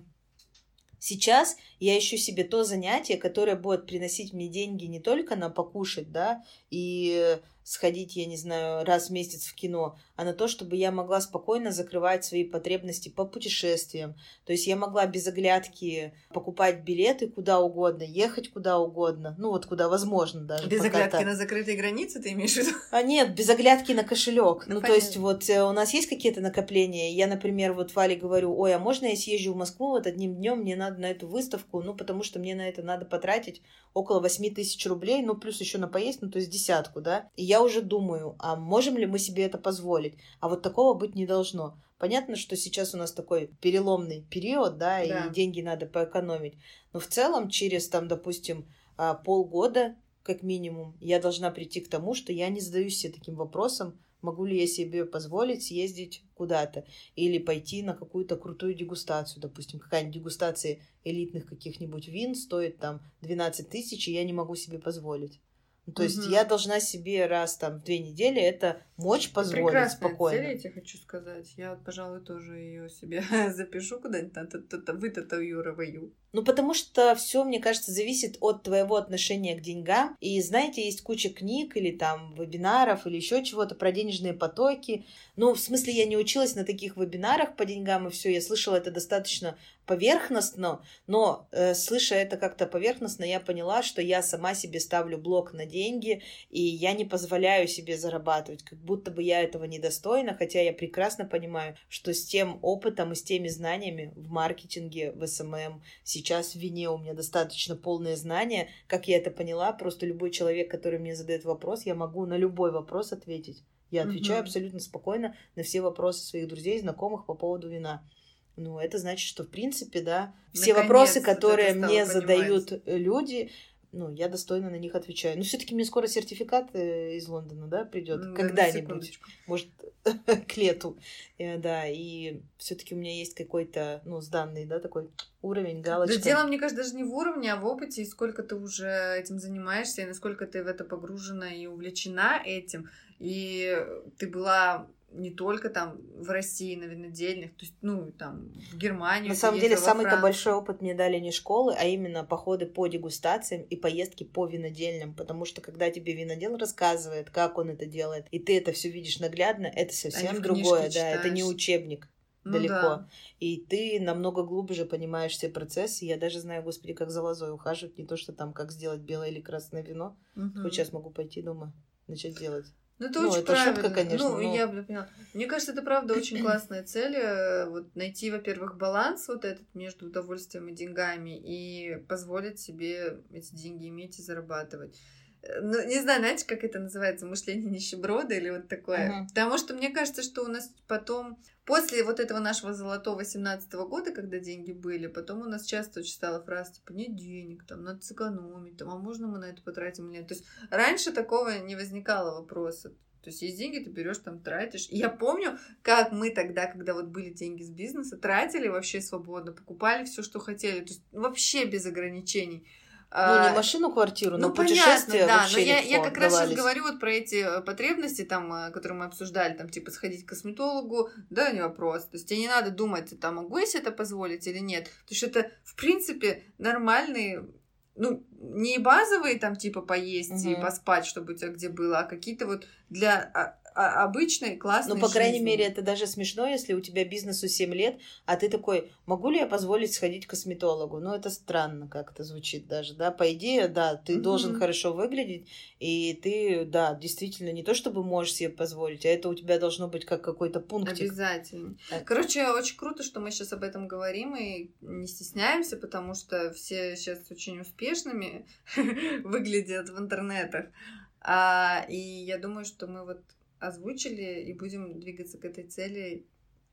сейчас я ищу себе то занятие, которое будет приносить мне деньги не только на покушать, да, и сходить, я не знаю, раз в месяц в кино, а на то, чтобы я могла спокойно закрывать свои потребности по путешествиям. То есть я могла без оглядки покупать билеты куда угодно, ехать куда угодно, ну вот куда возможно даже.
Без оглядки так. на закрытые границы ты имеешь в виду?
А нет, без оглядки на кошелек. Ну, ну то есть вот э, у нас есть какие-то накопления. Я, например, вот Вале говорю, ой, а можно я съезжу в Москву вот одним днем, мне надо на эту выставку, ну потому что мне на это надо потратить около 8 тысяч рублей, ну плюс еще на поесть, ну то есть десятку, да. И я уже думаю, а можем ли мы себе это позволить? А вот такого быть не должно. Понятно, что сейчас у нас такой переломный период, да, да. и деньги надо поэкономить. Но в целом через, там, допустим, а, полгода, как минимум, я должна прийти к тому, что я не задаюсь себе таким вопросом, могу ли я себе позволить съездить куда-то или пойти на какую-то крутую дегустацию. Допустим, какая-нибудь дегустация элитных каких-нибудь вин стоит там 12 тысяч, и я не могу себе позволить. То угу. есть я должна себе раз там в две недели это мочь позволить Прекрасная спокойно.
цель, я тебе хочу сказать. Я, пожалуй, тоже ее себе запишу куда-нибудь, вытатуирую.
Ну, потому что все, мне кажется, зависит от твоего отношения к деньгам. И знаете, есть куча книг или там вебинаров или еще чего-то про денежные потоки. Ну, в смысле, я не училась на таких вебинарах по деньгам и все. Я слышала это достаточно поверхностно, но э, слыша это как-то поверхностно, я поняла, что я сама себе ставлю блок на деньги, и я не позволяю себе зарабатывать, как будто бы я этого недостойна, хотя я прекрасно понимаю, что с тем опытом и с теми знаниями в маркетинге, в SMM, сейчас в вине у меня достаточно полные знания, как я это поняла, просто любой человек, который мне задает вопрос, я могу на любой вопрос ответить. Я отвечаю угу. абсолютно спокойно на все вопросы своих друзей, знакомых по поводу вина. Ну, это значит, что, в принципе, да, все вопросы, которые мне задают люди, ну, я достойно на них отвечаю. Но все-таки мне скоро сертификат э, из Лондона, да, придет ну, когда-нибудь, может, к лету, э, да, и все-таки у меня есть какой-то, ну, сданный, да, такой уровень, галочка.
Да дело, мне кажется, даже не в уровне, а в опыте, и сколько ты уже этим занимаешься, и насколько ты в это погружена и увлечена этим, и ты была не только там в России на винодельных, то есть, ну, там, в Германию.
На самом деле, самый-то большой опыт мне дали не школы, а именно походы по дегустациям и поездки по винодельням, потому что когда тебе винодел рассказывает, как он это делает, и ты это все видишь наглядно, это совсем другое, да, это не учебник ну, далеко. Да. И ты намного глубже понимаешь все процессы. Я даже знаю, господи, как за лозой ухаживать, не то, что там, как сделать белое или красное вино. Угу. Хоть сейчас могу пойти дома начать делать.
Ну, это ну, очень это правильно. Шутка, конечно. Ну, но... я бы поняла. Мне кажется, это правда очень классная цель. Э, вот найти, во-первых, баланс вот этот между удовольствием и деньгами и позволить себе эти деньги иметь и зарабатывать. Э, ну, не знаю, знаете, как это называется, мышление нищеброда или вот такое. Uh-huh. Потому что мне кажется, что у нас потом После вот этого нашего золотого 17 -го года, когда деньги были, потом у нас часто очень стала фраза, типа, нет денег, там, надо сэкономить, там, а можно мы на это потратим или нет. То есть раньше такого не возникало вопроса. То есть есть деньги, ты берешь там, тратишь. И я помню, как мы тогда, когда вот были деньги с бизнеса, тратили вообще свободно, покупали все, что хотели. То есть вообще без ограничений.
Ну, не а, машину, квартиру, ну, но путешествия да,
но я, я как раз сейчас говорю вот про эти э, потребности, там, э, которые мы обсуждали, там, типа, сходить к косметологу, да, не вопрос. То есть тебе не надо думать, там, могу я себе это позволить или нет. То есть это, в принципе, нормальные ну, не базовые там типа поесть угу. и поспать, чтобы у тебя где было, а какие-то вот для а, обычной классной
Ну, по крайней жизни. мере, это даже смешно, если у тебя бизнесу 7 лет, а ты такой, могу ли я позволить сходить к косметологу? Ну, это странно как-то звучит даже, да? По идее, да, ты mm-hmm. должен хорошо выглядеть, и ты, да, действительно, не то чтобы можешь себе позволить, а это у тебя должно быть как какой-то пунктик.
Обязательно. Так. Короче, очень круто, что мы сейчас об этом говорим и не стесняемся, потому что все сейчас очень успешными выглядят в интернетах. А, и я думаю, что мы вот озвучили и будем двигаться к этой цели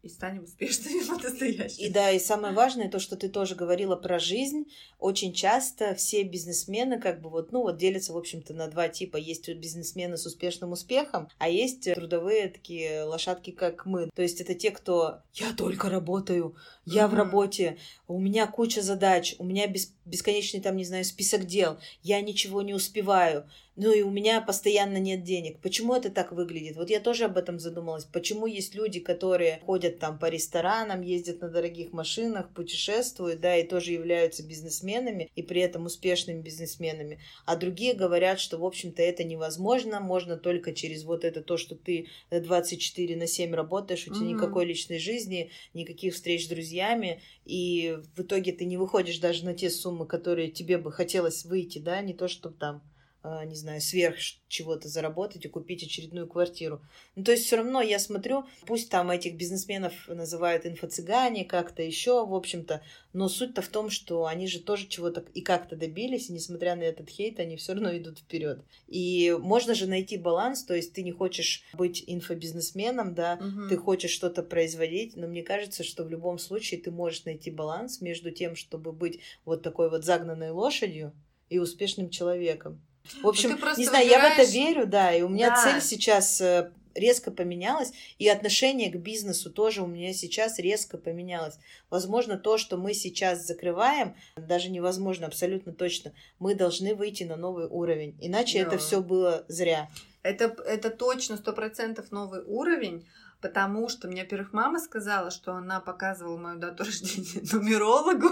и станем успешными по-настоящему.
И да, и самое важное, то, что ты тоже говорила про жизнь, очень часто все бизнесмены как бы вот, ну вот делятся, в общем-то, на два типа. Есть бизнесмены с успешным успехом, а есть трудовые такие лошадки, как мы. То есть это те, кто «я только работаю», «я mm-hmm. в работе», «у меня куча задач», «у меня бес- бесконечный там, не знаю, список дел», «я ничего не успеваю», ну и у меня постоянно нет денег. Почему это так выглядит? Вот я тоже об этом задумалась. Почему есть люди, которые ходят там по ресторанам, ездят на дорогих машинах, путешествуют, да, и тоже являются бизнесменами, и при этом успешными бизнесменами, а другие говорят, что, в общем-то, это невозможно, можно только через вот это то, что ты 24 на 7 работаешь, у тебя mm-hmm. никакой личной жизни, никаких встреч с друзьями, и в итоге ты не выходишь даже на те суммы, которые тебе бы хотелось выйти, да, не то, чтобы там не знаю, сверх чего-то заработать и купить очередную квартиру. Ну, то есть все равно я смотрю, пусть там этих бизнесменов называют инфо-цыгане, как-то еще, в общем-то, но суть-то в том, что они же тоже чего-то и как-то добились, и несмотря на этот хейт, они все равно идут вперед. И можно же найти баланс, то есть ты не хочешь быть инфобизнесменом, да, угу. ты хочешь что-то производить, но мне кажется, что в любом случае ты можешь найти баланс между тем, чтобы быть вот такой вот загнанной лошадью и успешным человеком. В общем, не знаю, выбираешь... я в это верю, да, и у меня да. цель сейчас э, резко поменялась, и отношение к бизнесу тоже у меня сейчас резко поменялось. Возможно, то, что мы сейчас закрываем, даже невозможно, абсолютно точно, мы должны выйти на новый уровень, иначе да. это все было зря.
Это, это точно сто процентов новый уровень, потому что мне, во-первых, мама сказала, что она показывала мою дату рождения нумерологу.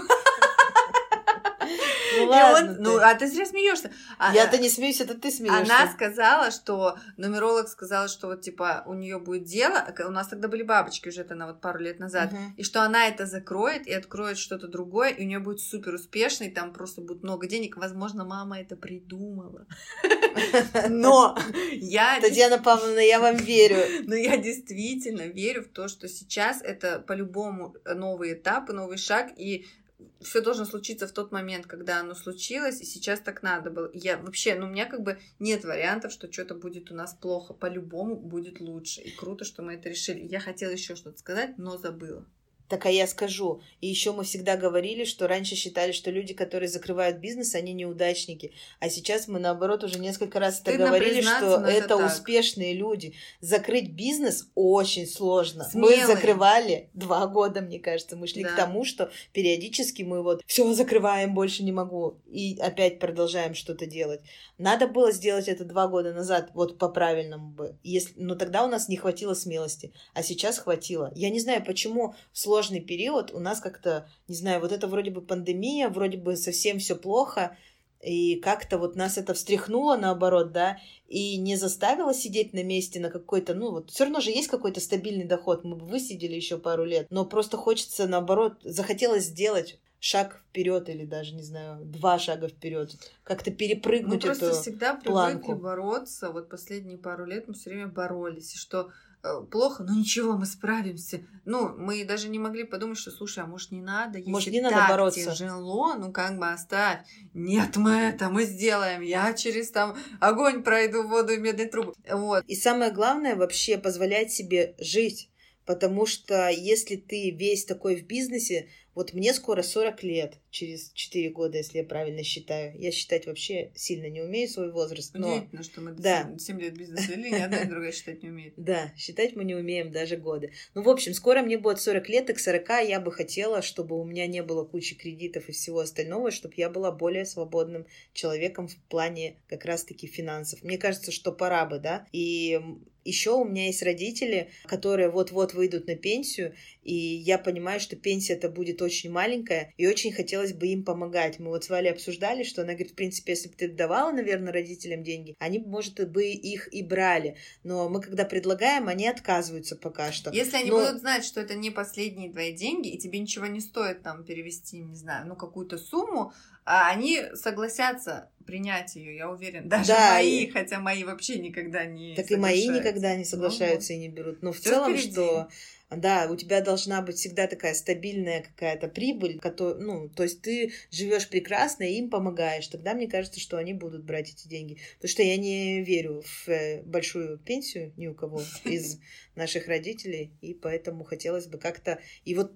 Ну, ладно, он, ну, а ты зря смеешься. А,
Я-то не смеюсь, это ты смеешься.
Она сказала, что нумеролог сказала, что вот типа у нее будет дело. У нас тогда были бабочки уже, это на вот пару лет назад, угу. и что она это закроет и откроет что-то другое, и у нее будет супер успешный, там просто будет много денег. Возможно, мама это придумала. Но я...
Татьяна Павловна, я вам верю.
Но я действительно верю в то, что сейчас это по-любому новый этап и новый шаг, и все должно случиться в тот момент, когда оно случилось, и сейчас так надо было. Я вообще, ну, у меня как бы нет вариантов, что что-то будет у нас плохо. По-любому будет лучше. И круто, что мы это решили. Я хотела еще что-то сказать, но забыла.
Так а я скажу. И еще мы всегда говорили, что раньше считали, что люди, которые закрывают бизнес, они неудачники. А сейчас мы, наоборот, уже несколько раз это говорили, что это, это успешные люди. Закрыть бизнес очень сложно. Смелые. Мы закрывали два года, мне кажется. Мы шли да. к тому, что периодически мы вот все закрываем, больше не могу. И опять продолжаем что-то делать. Надо было сделать это два года назад, вот по-правильному бы. Если... Но тогда у нас не хватило смелости. А сейчас хватило. Я не знаю, почему сложно сложный период. У нас как-то, не знаю, вот это вроде бы пандемия, вроде бы совсем все плохо, и как-то вот нас это встряхнуло наоборот, да, и не заставило сидеть на месте на какой-то, ну вот все равно же есть какой-то стабильный доход, мы бы высидели еще пару лет, но просто хочется наоборот, захотелось сделать шаг вперед или даже, не знаю, два шага вперед, как-то перепрыгнуть мы эту просто
всегда привыкли бороться, вот последние пару лет мы все время боролись, и что плохо, но ничего, мы справимся. Ну, мы даже не могли подумать, что, слушай, а может не надо, если может, не надо так бороться. тяжело, ну как бы оставь. Нет, мы это, мы сделаем. Я через там огонь пройду, воду и медные трубы. Вот.
И самое главное вообще позволять себе жить. Потому что если ты весь такой в бизнесе, Вот мне скоро 40 лет, через 4 года, если я правильно считаю. Я считать вообще сильно не умею свой возраст.
Но... Удивительно, что мы да. 7 лет бизнес вели, ни одна, ни другая считать не умеет.
Да, считать мы не умеем даже годы. Ну, в общем, скоро мне будет 40 лет, и к 40 я бы хотела, чтобы у меня не было кучи кредитов и всего остального, чтобы я была более свободным человеком в плане как раз-таки финансов. Мне кажется, что пора бы, да. И еще у меня есть родители, которые вот-вот выйдут на пенсию, и я понимаю, что пенсия это будет очень маленькая, и очень хотелось бы им помогать. Мы вот с Валей обсуждали, что она говорит, в принципе, если бы ты давала, наверное, родителям деньги, они, может, бы их и брали. Но мы, когда предлагаем, они отказываются пока что.
Если они Но... будут знать, что это не последние твои деньги, и тебе ничего не стоит там перевести, не знаю, ну, какую-то сумму, а они согласятся принять ее, я уверен. Даже да, мои, и... хотя мои вообще никогда не
Так и мои никогда не ну соглашаются ну, и не берут. Но в целом, впереди. что да, у тебя должна быть всегда такая стабильная какая-то прибыль, которая, ну, то есть ты живешь прекрасно и им помогаешь. Тогда мне кажется, что они будут брать эти деньги. Потому что я не верю в э, большую пенсию ни у кого из наших родителей, и поэтому хотелось бы как-то... И вот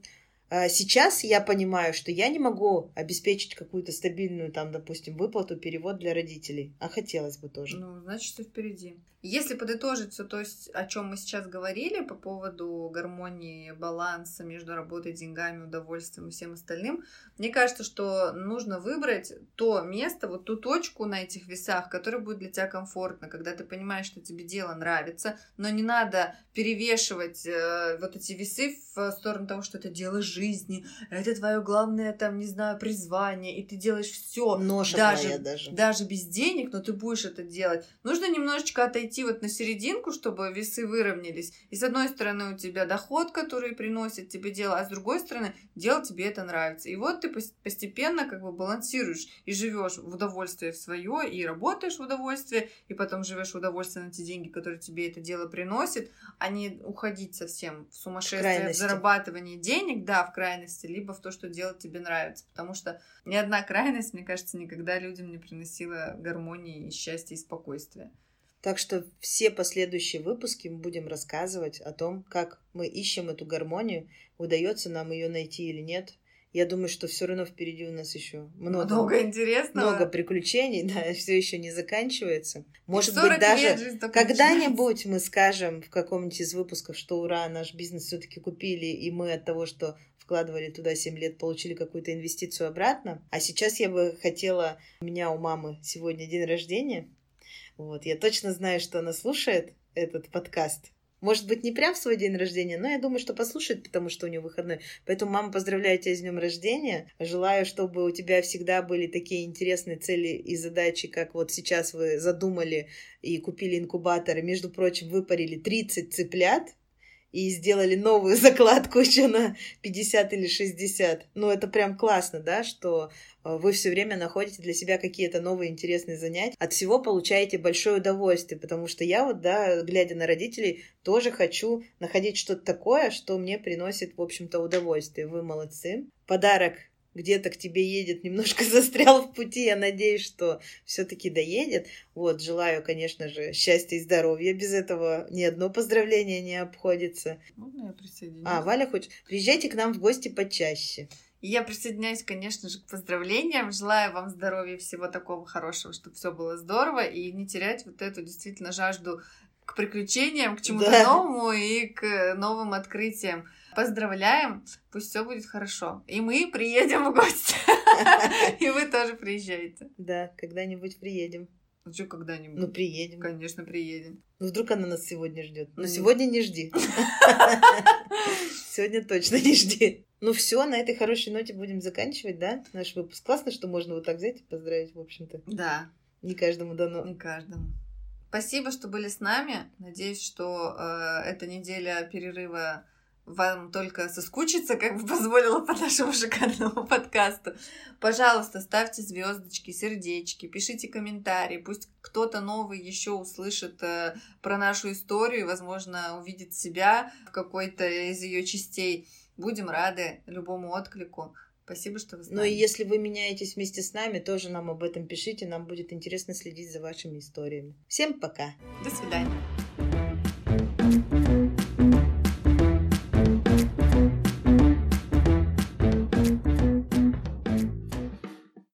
сейчас я понимаю, что я не могу обеспечить какую-то стабильную, там, допустим, выплату, перевод для родителей. А хотелось бы тоже.
Ну, значит, что впереди. Если подытожить все то, есть, о чем мы сейчас говорили по поводу гармонии, баланса между работой, деньгами, удовольствием и всем остальным, мне кажется, что нужно выбрать то место, вот ту точку на этих весах, которая будет для тебя комфортно, когда ты понимаешь, что тебе дело нравится, но не надо перевешивать э, вот эти весы в сторону того, что это дело жизни, это твое главное, там, не знаю, призвание, и ты делаешь все, даже, даже. даже без денег, но ты будешь это делать. Нужно немножечко отойти вот на серединку, чтобы весы выровнялись. И с одной стороны у тебя доход, который приносит тебе дело, а с другой стороны дело тебе это нравится. И вот ты постепенно как бы балансируешь и живешь в удовольствие в свое, и работаешь в удовольствие, и потом живешь в удовольствие на те деньги, которые тебе это дело приносит, а не уходить совсем в сумасшествие, в, в зарабатывание денег, да, в крайности, либо в то, что делать тебе нравится. Потому что ни одна крайность, мне кажется, никогда людям не приносила гармонии, счастья и спокойствия.
Так что все последующие выпуски мы будем рассказывать о том, как мы ищем эту гармонию, удается нам ее найти или нет. Я думаю, что все равно впереди у нас еще много,
много интересного.
Много приключений, да, все еще не заканчивается. Может быть, даже когда-нибудь мы скажем в каком-нибудь из выпусков, что ура, наш бизнес все-таки купили, и мы от того, что вкладывали туда 7 лет, получили какую-то инвестицию обратно. А сейчас я бы хотела, у меня у мамы сегодня день рождения, вот, я точно знаю, что она слушает этот подкаст. Может быть, не прям в свой день рождения, но я думаю, что послушает, потому что у нее выходной. Поэтому, мама, поздравляю тебя с днем рождения. Желаю, чтобы у тебя всегда были такие интересные цели и задачи, как вот сейчас вы задумали и купили инкубатор, между прочим, выпарили 30 цыплят и сделали новую закладку еще на 50 или 60. Ну, это прям классно, да, что э, вы все время находите для себя какие-то новые интересные занятия, от всего получаете большое удовольствие, потому что я вот, да, глядя на родителей, тоже хочу находить что-то такое, что мне приносит, в общем-то, удовольствие. Вы молодцы. Подарок где-то к тебе едет, немножко застрял в пути. Я надеюсь, что все-таки доедет. Вот, желаю, конечно же, счастья и здоровья. Без этого ни одно поздравление не обходится.
Можно я присоединюсь?
А, Валя хочет. Приезжайте к нам в гости почаще.
Я присоединяюсь, конечно же, к поздравлениям. Желаю вам здоровья, всего такого хорошего, чтобы все было здорово, и не терять вот эту действительно жажду к приключениям, к чему-то да. новому и к новым открытиям. Поздравляем, пусть все будет хорошо. И мы приедем в гости. И вы тоже приезжаете.
Да, когда-нибудь приедем.
Ну что когда-нибудь?
Ну приедем.
Конечно, приедем.
Ну вдруг она нас сегодня ждет. Но сегодня не жди. Сегодня точно не жди. Ну все, на этой хорошей ноте будем заканчивать, да? Наш выпуск. Классно, что можно вот так взять и поздравить, в общем-то.
Да.
Не каждому дано.
Не каждому. Спасибо, что были с нами. Надеюсь, что э, эта неделя перерыва вам только соскучиться, как бы позволила по нашему шикарному подкасту. Пожалуйста, ставьте звездочки, сердечки, пишите комментарии. Пусть кто-то новый еще услышит э, про нашу историю, возможно, увидит себя в какой-то из ее частей. Будем рады любому отклику. Спасибо, что вы с
нами. Ну и если вы меняетесь вместе с нами, тоже нам об этом пишите. Нам будет интересно следить за вашими историями. Всем пока.
До свидания.